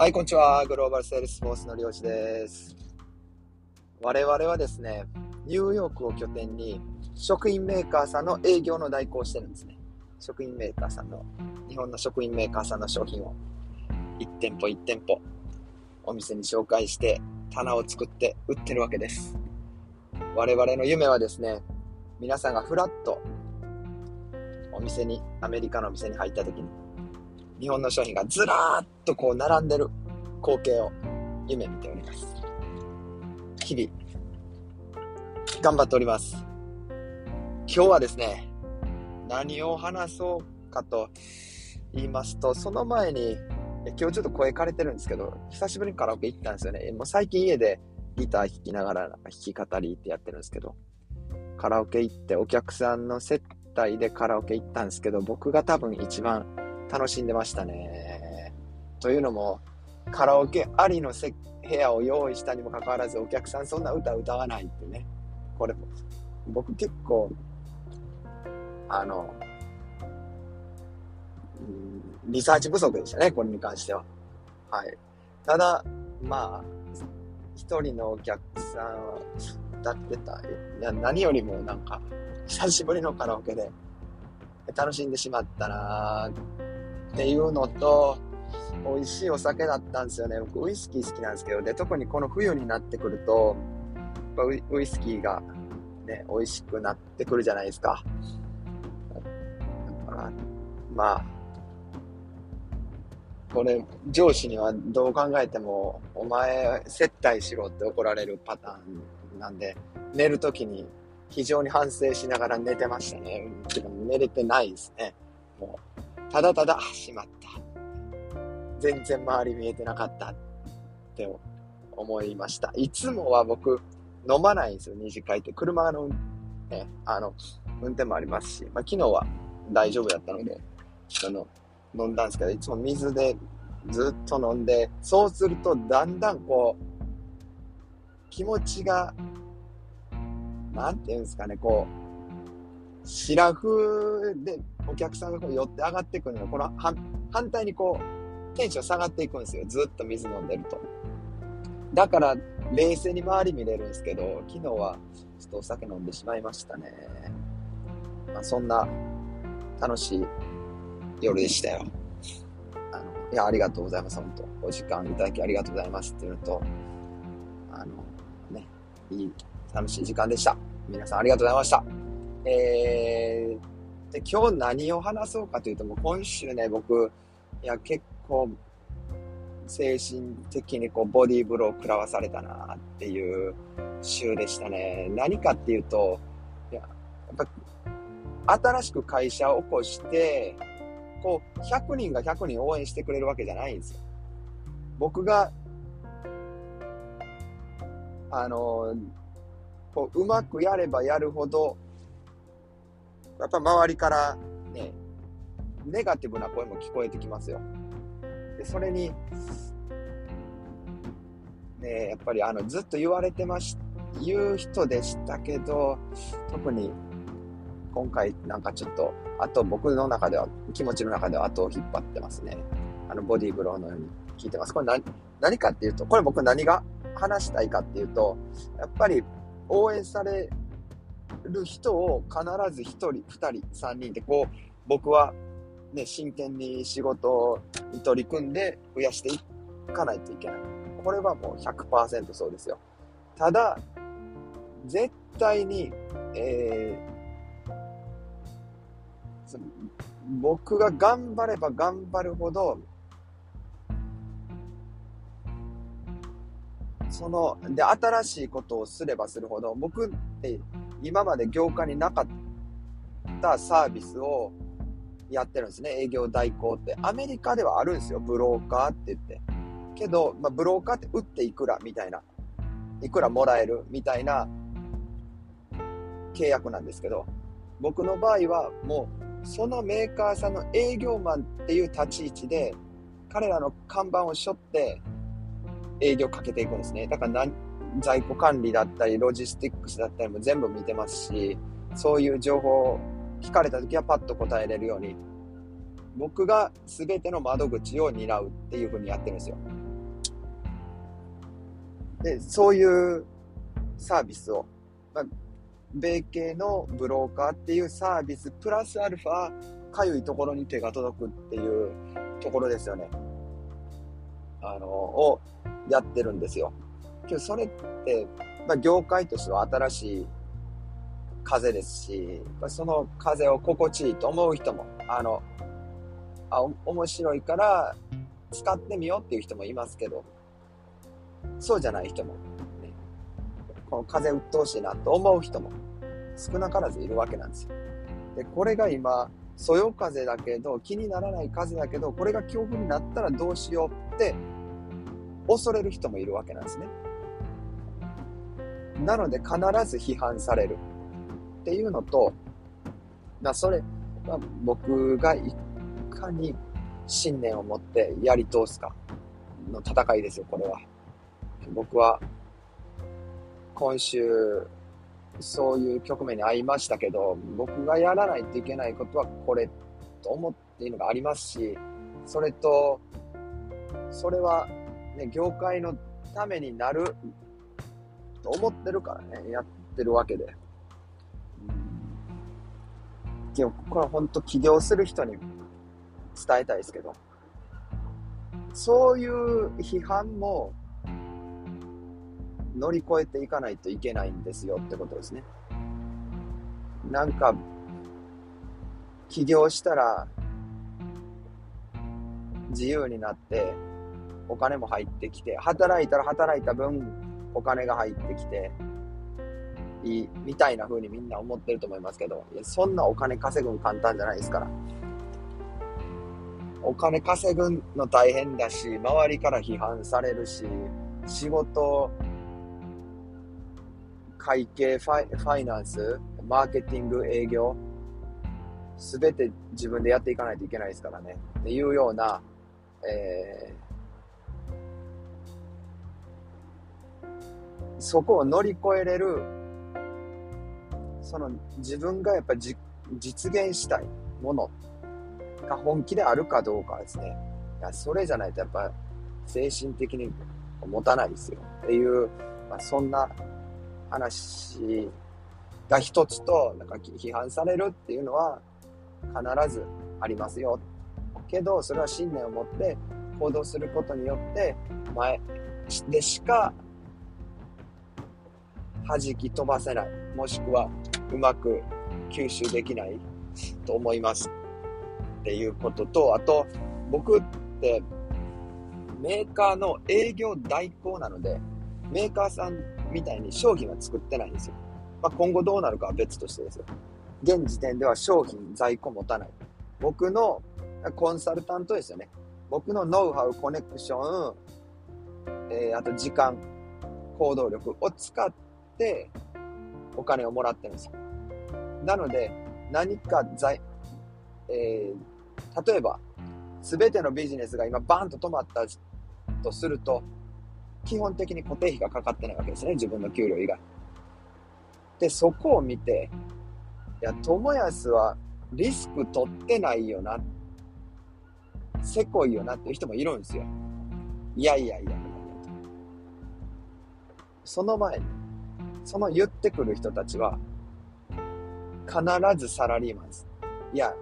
はい、こんにちは。グローバルセールスフォースの漁師です。我々はですね、ニューヨークを拠点に食品メーカーさんの営業の代行をしてるんですね。食品メーカーさんの、日本の食品メーカーさんの商品を1店舗1店舗お店に紹介して棚を作って売ってるわけです。我々の夢はですね、皆さんがフラッとお店に、アメリカのお店に入った時に日本の商品がずらーっとこう並んでる光景を夢見ております。日々、頑張っております。今日はですね、何を話そうかと言いますと、その前に、今日ちょっと声枯れてるんですけど、久しぶりにカラオケ行ったんですよね。もう最近家でギター弾きながら弾き語りってやってるんですけど、カラオケ行ってお客さんの接待でカラオケ行ったんですけど、僕が多分一番楽しんでましたね。というのも、カラオケありのせ部屋を用意したにもかかわらず、お客さんそんな歌歌わないってね。これ、僕結構、あの、リサーチ不足でしたね、これに関しては。はい。ただ、まあ、一人のお客さん歌ってた。いや、何よりもなんか、久しぶりのカラオケで楽しんでしまったなっていうのと、美味しいお酒だったんですよね。僕、ウイスキー好きなんですけど、で、特にこの冬になってくると、やっぱウイスキーがね、美味しくなってくるじゃないですか。だから、まあ、これ、上司にはどう考えても、お前、接待しろって怒られるパターンなんで、寝るときに非常に反省しながら寝てましたね。寝れてないですね。もう、ただただ、しまった。全然周り見えてなかったって思いました。いつもは僕、飲まないんですよ、二次会って。車の、ね、あの、運転もありますし、まあ、昨日は大丈夫だったので、あの、飲んだんですけど、いつも水でずっと飲んで、そうするとだんだんこう、気持ちが、なんていうんですかね、こう、シラフでお客さんがこう寄って上がっていくのよ。この反対にこう、テンション下がっていくんですよ。ずっと水飲んでると。だから、冷静に周り見れるんですけど、昨日はちょっとお酒飲んでしまいましたね。まあ、そんな楽しい夜でしたよ。あの、いや、ありがとうございます、本当お時間いただきありがとうございますっていうのと、あの、ね、いい、楽しい時間でした。皆さんありがとうございました。えー、で、今日何を話そうかというと、もう今週ね、僕、いや、結構、精神的にこう、ボディーブローを食らわされたなっていう週でしたね。何かっていうと、いや、やっぱ、新しく会社を起こして、こう、100人が100人応援してくれるわけじゃないんですよ。僕が、あの、こう、うまくやればやるほど、やっぱ周りからね、ネガティブな声も聞こえてきますよ。で、それに、ね、やっぱりあの、ずっと言われてまし、言う人でしたけど、特に今回なんかちょっと、あと僕の中では、気持ちの中では後を引っ張ってますね。あの、ボディーブローのように聞いてます。これ何、何かっていうと、これ僕何が話したいかっていうと、やっぱり応援される人を必ず1人、2人、3人ってこう、僕はね、真剣に仕事に取り組んで増やしていかないといけない。これはもう100%そうですよ。ただ、絶対に、えー、僕が頑張れば頑張るほど、その、で、新しいことをすればするほど、僕って今まで業界になかったサービスをやってるんですね。営業代行って。アメリカではあるんですよ。ブローカーって言って。けど、まあ、ブローカーって売っていくらみたいな。いくらもらえる？みたいな契約なんですけど、僕の場合はもう、そのメーカーさんの営業マンっていう立ち位置で、彼らの看板を背負って営業かけていくんですね。だから在庫管理だったり、ロジスティックスだったりも全部見てますし、そういう情報聞かれた時はパッと答えれるように、僕が全ての窓口を担うっていう風にやってるんですよ。で、そういうサービスを、まあ、米系のブローカーっていうサービス、プラスアルファ、かゆいところに手が届くっていうところですよね。あの、をやってるんですよ。けどそれって、まあ、業界としては新しい風ですし、その風を心地いいと思う人も、あの、あ、面白いから使ってみようっていう人もいますけど、そうじゃない人も、ね、この風鬱陶しいなと思う人も少なからずいるわけなんですよ。で、これが今、そよ風だけど、気にならない風だけど、これが恐怖になったらどうしようって、恐れる人もいるわけなんですね。なので必ず批判されるっていうのと、まあ、それは僕がいかに信念を持ってやり通すかの戦いですよ、これは。僕は今週そういう局面に遭いましたけど、僕がやらないといけないことはこれと思っているのがありますし、それと、それはね、業界のためになると思ってるからね、やってるわけで。でも、これ本当起業する人に伝えたいですけど、そういう批判も乗り越えていかないといけないんですよってことですね。なんか、起業したら自由になってお金も入ってきて、働いたら働いた分お金が入ってきて、いい、みたいな風にみんな思ってると思いますけど、いやそんなお金稼ぐの簡単じゃないですから。お金稼ぐの大変だし、周りから批判されるし、仕事、会計、ファイファイナンス、マーケティング、営業、すべて自分でやっていかないといけないですからね。っていうような、えーそこを乗り越えれる、その自分がやっぱり実現したいものが本気であるかどうかですね。いや、それじゃないとやっぱ精神的に持たないですよ。っていう、まあ、そんな話が一つと、なんか批判されるっていうのは必ずありますよ。けど、それは信念を持って行動することによって、前でしか弾き飛ばせない、もしくはうまく吸収できないと思いますっていうことと、あと僕ってメーカーの営業代行なので、メーカーさんみたいに商品は作ってないんですよ。まあ、今後どうなるかは別としてですよ。現時点では商品、在庫持たない。僕のコンサルタントですよね。僕のノウハウ、コネクション、えー、あと時間、行動力を使ってお金をもらってるんですよ。なので、何か在、えー、例えば、すべてのビジネスが今バンと止まったとすると、基本的に固定費がかかってないわけですね、自分の給料以外。で、そこを見て、いや、友安はリスク取ってないよな、せこいよなっていう人もいるんですよ。いやいやいや、その前に、その言ってくる人たちは、必ずサラリーマンです。いや、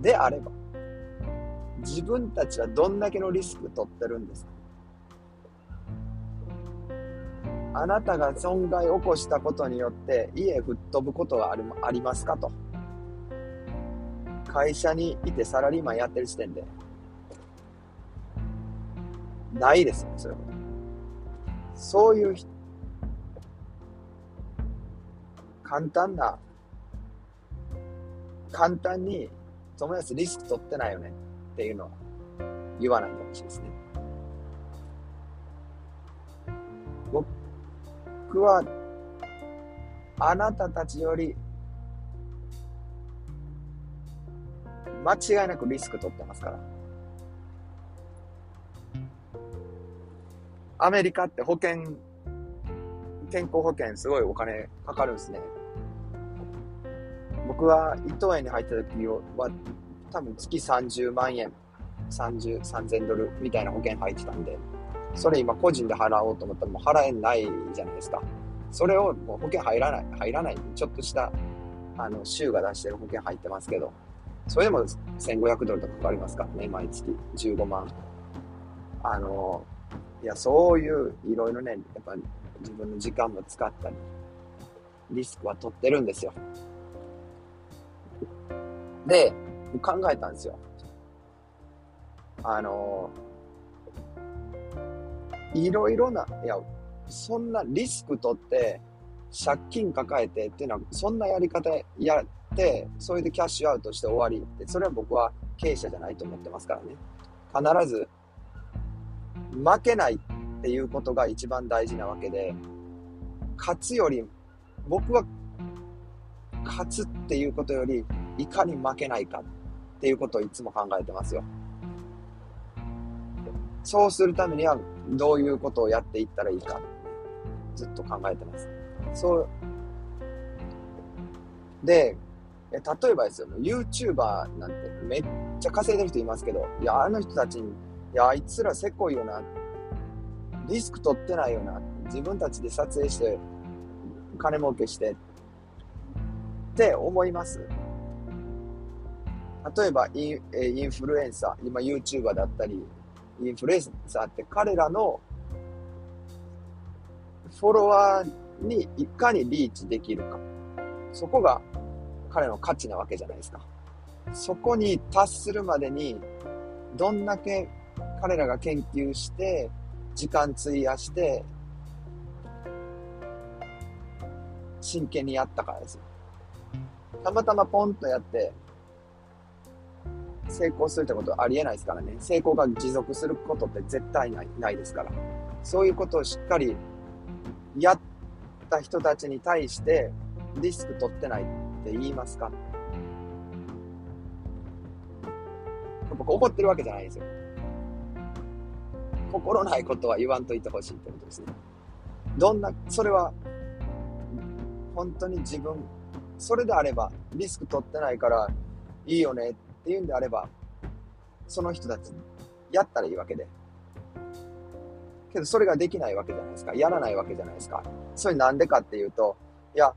であれば、自分たちはどんだけのリスク取ってるんですかあなたが損害を起こしたことによって家吹っ飛ぶことがあるありますかと。会社にいてサラリーマンやってる時点で。ないですよ、そういうこと。そういう簡単な、簡単に、友達リスク取ってないよねっていうのは言わないでほしいですね。僕は、あなたたちより、間違いなくリスク取ってますから。アメリカって保険、健康保険すごいお金かかるんですね。僕は伊藤園に入った時は多分月30万円、30、3000ドルみたいな保険入ってたんで、それ今個人で払おうと思ったらもう払えないじゃないですか。それをもう保険入らない、入らない。ちょっとした、あの、州が出してる保険入ってますけど、それでも1500ドルとかかかりますからね、毎月15万。あの、いや、そういういろいろね、やっぱ自分の時間も使ったり、リスクは取ってるんですよ。で、考えたんですよ。あの、いろいろな、いや、そんなリスク取って、借金抱えてっていうのは、そんなやり方やって、それでキャッシュアウトして終わりって、それは僕は経営者じゃないと思ってますからね。必ず、負けないっていうことが一番大事なわけで、勝つより、僕は勝つっていうことより、いかに負けないかっていうことをいつも考えてますよ。そうするためにはどういうことをやっていったらいいか、ずっと考えてます。そう。で、例えばですよ、YouTuber なんてめっちゃ稼いでる人いますけど、いや、あの人たちに、いや、あいつらせこいよな、リスク取ってないよな、自分たちで撮影して、金儲けして、って思います例えばイン、インフルエンサー、今 YouTuber だったり、インフルエンサーって彼らのフォロワーにいかにリーチできるか。そこが彼の価値なわけじゃないですか。そこに達するまでに、どんだけ彼らが研究して、時間費やして、真剣にやったからですよ。たまたまポンとやって、成功するってことはありえないですからね。成功が持続することって絶対ないないですから。そういうことをしっかりやった人たちに対してリスク取ってないって言いますか僕怒ってるわけじゃないですよ。心ないことは言わんといてほしいってことですね。どんな、それは本当に自分、それであればリスク取ってないからいいよねっていうんであれば、その人たちやったらいいわけで。けどそれができないわけじゃないですか。やらないわけじゃないですか。それなんでかっていうと、いや、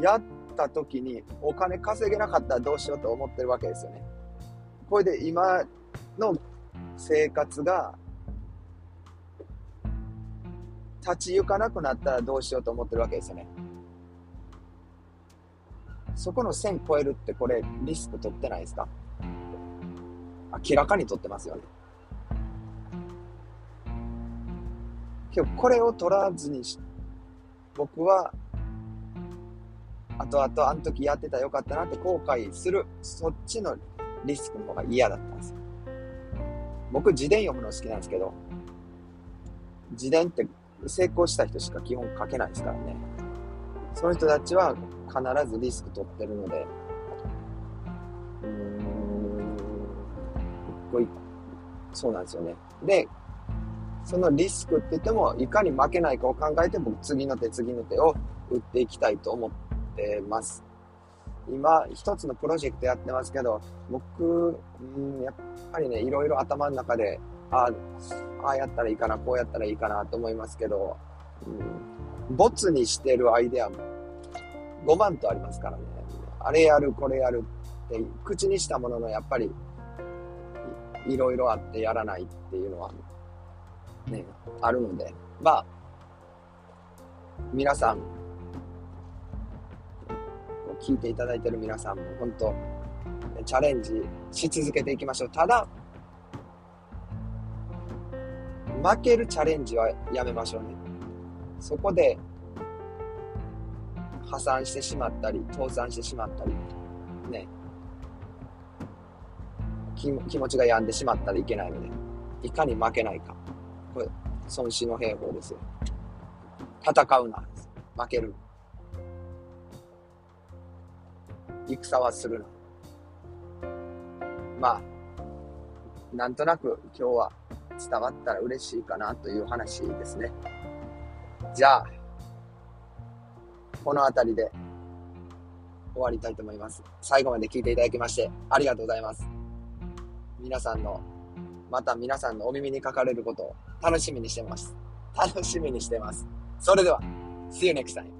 やった時にお金稼げなかったらどうしようと思ってるわけですよね。これで今の生活が立ち行かなくなったらどうしようと思ってるわけですよね。そこの線超えるってこれリスク取ってないですか？明らかに取ってますよね。今日これを取らずに僕は後々あの時やってたらよかったなって後悔するそっちのリスクの方が嫌だったんですよ。僕自伝読むの好きなんですけど自伝って成功した人しか基本書けないですからね。その人たちは必ずリスク取ってるので、うーん、こいそうなんですよね。で、そのリスクって言っても、いかに負けないかを考えて、僕次の手次の手を打っていきたいと思ってます。今、一つのプロジェクトやってますけど、僕、うん、やっぱりね、いろいろ頭の中で、ああ、ああやったらいいかな、こうやったらいいかなと思いますけど、うん、ボツにしてるアイデアも5万とありますからね。あれやる、これやるって、口にしたものの、やっぱり、いろいろあってやらないっていうのは、ね、あるので、まあ、皆さん、聞いていただいてる皆さんも、本当チャレンジし続けていきましょう。ただ、負けるチャレンジはやめましょうね。そこで破産してしまったり、倒産してしまったり、ね、気持ちが病んでしまったらいけないので、いかに負けないか。これ、孫子の兵法ですよ。戦うな。負ける。戦はするな。まあ、なんとなく今日は伝わったら嬉しいかなという話ですね。じゃあ、この辺りで終わりたいと思います。最後まで聞いていただきましてありがとうございます。皆さんのまた皆さんのお耳にかかれることを楽しみにしてます。楽しみにしてます。それでは、See you next time.